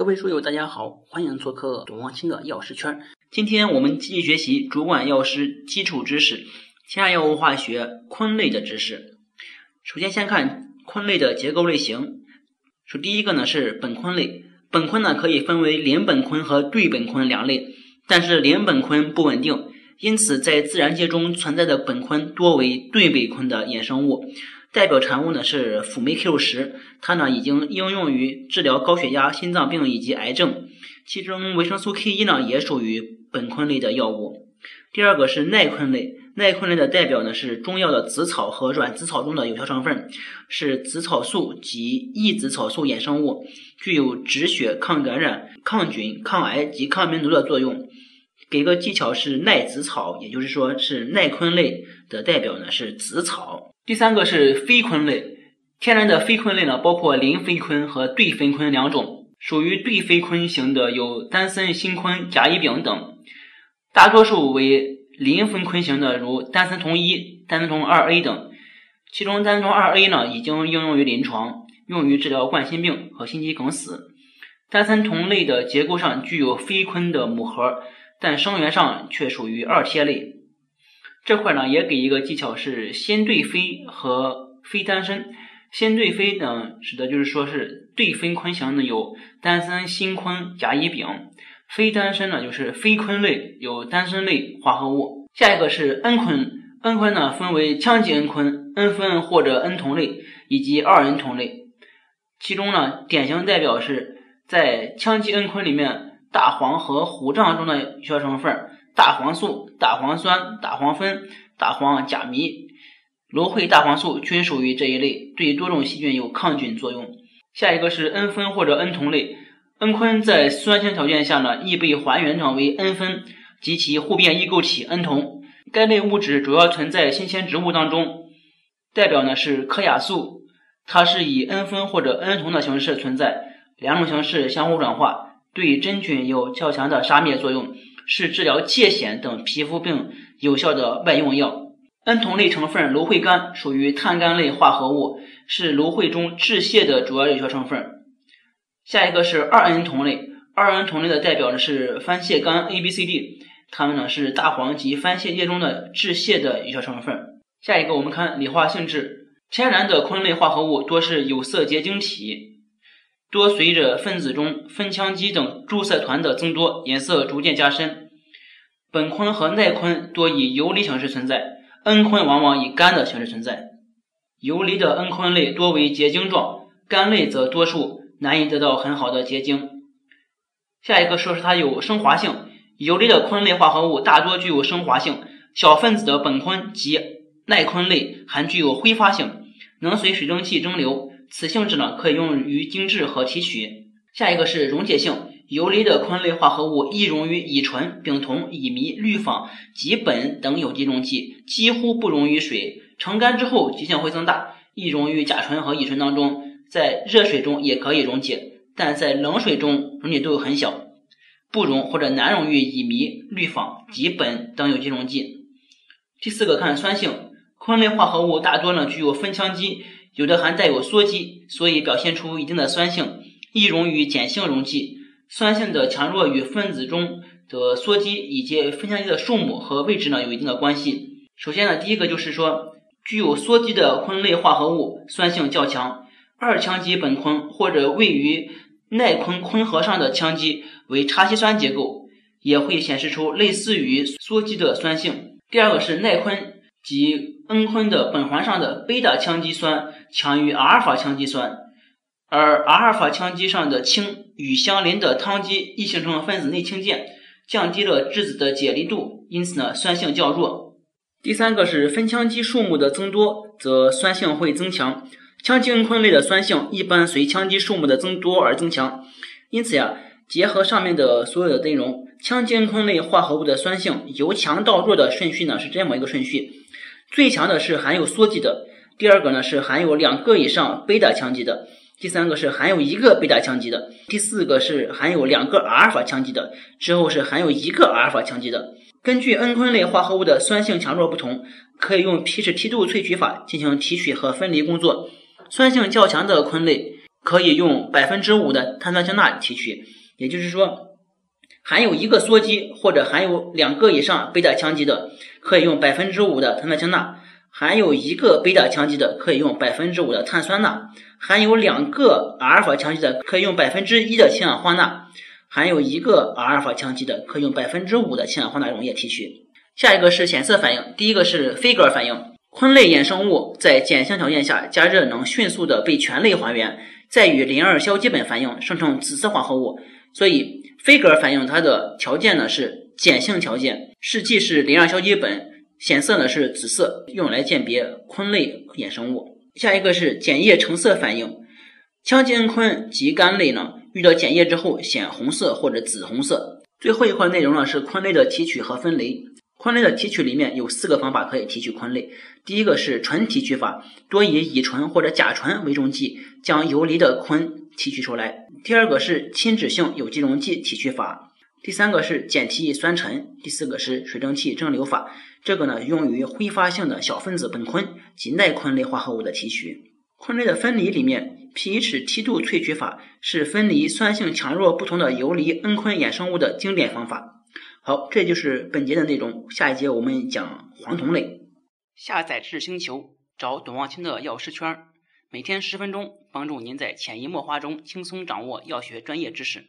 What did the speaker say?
各位书友，大家好，欢迎做客董望清的药师圈。今天我们继续学习主管药师基础知识、下药物化学醌类的知识。首先，先看醌类的结构类型。说第一个呢是苯醌类，苯醌呢可以分为邻苯醌和对苯醌两类，但是邻苯醌不稳定，因此在自然界中存在的苯醌多为对苯醌的衍生物。代表产物呢是辅酶 Q 十，它呢已经应用于治疗高血压、心脏病以及癌症。其中维生素 K 一呢也属于苯醌类的药物。第二个是耐醌类，耐醌类的代表呢是中药的紫草和软紫草中的有效成分，是紫草素及异紫草素衍生物，具有止血、抗感染、抗菌、抗癌及抗病毒的作用。给个技巧是耐紫草，也就是说是耐醌类的代表呢是紫草。第三个是非醌类，天然的非醌类呢，包括邻非醌和对非醌两种，属于对非醌型的有丹参、新醌、甲乙丙等，大多数为邻非醌型的，如丹参酮一、丹参酮二 A 等，其中丹参酮二 A 呢已经应用于临床，用于治疗冠心病和心肌梗死。丹参酮类的结构上具有非醌的母核，但生源上却属于二萜类。这块呢也给一个技巧是先对非和非单参。先对非呢，指的就是说是对分醌型的有单参、辛醌、甲乙丙；非单身呢就是非醌类有单参类化合物。下一个是蒽醌，蒽醌呢分为羟基蒽醌、蒽酚或者蒽酮类以及二蒽酮类。其中呢典型代表是在羟基蒽醌里面大黄和虎杖中的有效成分。大黄素、大黄酸、大黄酚、大黄甲醚、芦荟大黄素均属于这一类，对多种细菌有抗菌作用。下一个是蒽酚或者蒽酮类，蒽醌在酸性条件下呢，易被还原成为蒽酚及其互变异构体蒽酮。该类物质主要存在新鲜植物当中，代表呢是科亚素，它是以蒽酚或者蒽酮的形式存在，两种形式相互转化，对真菌有较强的杀灭作用。是治疗疥癣等皮肤病有效的外用药。蒽酮类成分芦荟苷属于碳苷类化合物，是芦荟中治泻的主要有效成分。下一个是二蒽酮类，二蒽酮类的代表呢是番泻苷 A、B、C、D，它们呢是大黄及番泻叶中的治泻的有效成分。下一个我们看理化性质，天然的醌类化合物多是有色结晶体。多随着分子中酚羟基等注色团的增多，颜色逐渐加深。苯醌和耐醌多以游离形式存在，蒽醌往往以干的形式存在。游离的蒽醌类多为结晶状，干类则多数难以得到很好的结晶。下一个说是它有升华性，游离的醌类化合物大多具有升华性，小分子的苯醌及耐醌类还具有挥发性，能随水蒸气蒸馏。此性质呢，可以用于精制和提取。下一个是溶解性，游离的醌类化合物易溶于乙醇、丙酮、乙醚、氯仿及苯等有机溶剂，几乎不溶于水。成干之后，极性会增大，易溶于甲醇和乙醇当中。在热水中也可以溶解，但在冷水中溶解度很小，不溶或者难溶于乙醚、氯仿及苯等有机溶剂。第四个看酸性，醌类化合物大多呢具有酚羟基。有的还带有羧基，所以表现出一定的酸性，易溶于碱性溶剂。酸性的强弱与分子中的羧基以及酚羟基的数目和位置呢有一定的关系。首先呢，第一个就是说，具有羧基的醌类化合物酸性较强。二羟基苯醌或者位于耐醌醌核上的羟基为叉烯酸结构，也会显示出类似于羧基的酸性。第二个是耐醌。即蒽醌的苯环上的贝塔羟基酸强于阿尔法羟基酸，而阿尔法羟基上的氢与相邻的羟基易形成分子内氢键，降低了质子的解离度，因此呢酸性较弱。第三个是酚羟基数目的增多，则酸性会增强。羟基蒽醌类的酸性一般随羟基数目的增多而增强，因此呀，结合上面的所有的内容，羟基蒽醌类化合物的酸性由强到弱的顺序呢是这么一个顺序。最强的是含有羧基的，第二个呢是含有两个以上贝塔羟基的，第三个是含有一个贝塔羟基的，第四个是含有两个阿尔法羟基的，之后是含有一个阿尔法羟基的。根据蒽醌类化合物的酸性强弱不同，可以用 pH 梯度萃取法进行提取和分离工作。酸性较强的醌类可以用百分之五的碳酸氢钠提取。也就是说，含有一个羧基或者含有两个以上贝塔羟基的，可以用百分之五的碳酸氢钠；含有一个贝塔羟基的，可以用百分之五的碳酸钠；含有两个阿尔法羟基的，可以用百分之一的氢氧化钠；含有一个阿尔法羟基的，可以用百分之五的氢氧化钠溶液提取。下一个是显色反应，第一个是菲格尔反应。醌类衍生物在碱性条件下加热能迅速的被醛类还原，再与邻二硝基苯反应生成紫色化合物。所以菲格尔反应它的条件呢是碱性条件，试剂是邻二硝基苯，显色呢是紫色，用来鉴别醌类衍生物。下一个是碱液橙色反应，羟基醌醌及苷类呢遇到碱液之后显红色或者紫红色。最后一块内容呢是醌类的提取和分离。醌类的提取里面有四个方法可以提取醌类。第一个是纯提取法，多以乙醇或者甲醇为溶剂，将游离的醌提取出来。第二个是亲脂性有机溶剂提取法。第三个是碱提乙酸酯。第四个是水蒸气蒸馏法。这个呢用于挥发性的小分子苯醌及耐醌类化合物的提取。醌类的分离里面，pH 梯度萃取法是分离酸性强弱不同的游离蒽醌衍生物的经典方法。好，这就是本节的内容。下一节我们讲黄酮类。下载知识星球，找董望清的药师圈，每天十分钟，帮助您在潜移默化中轻松掌握药学专业知识。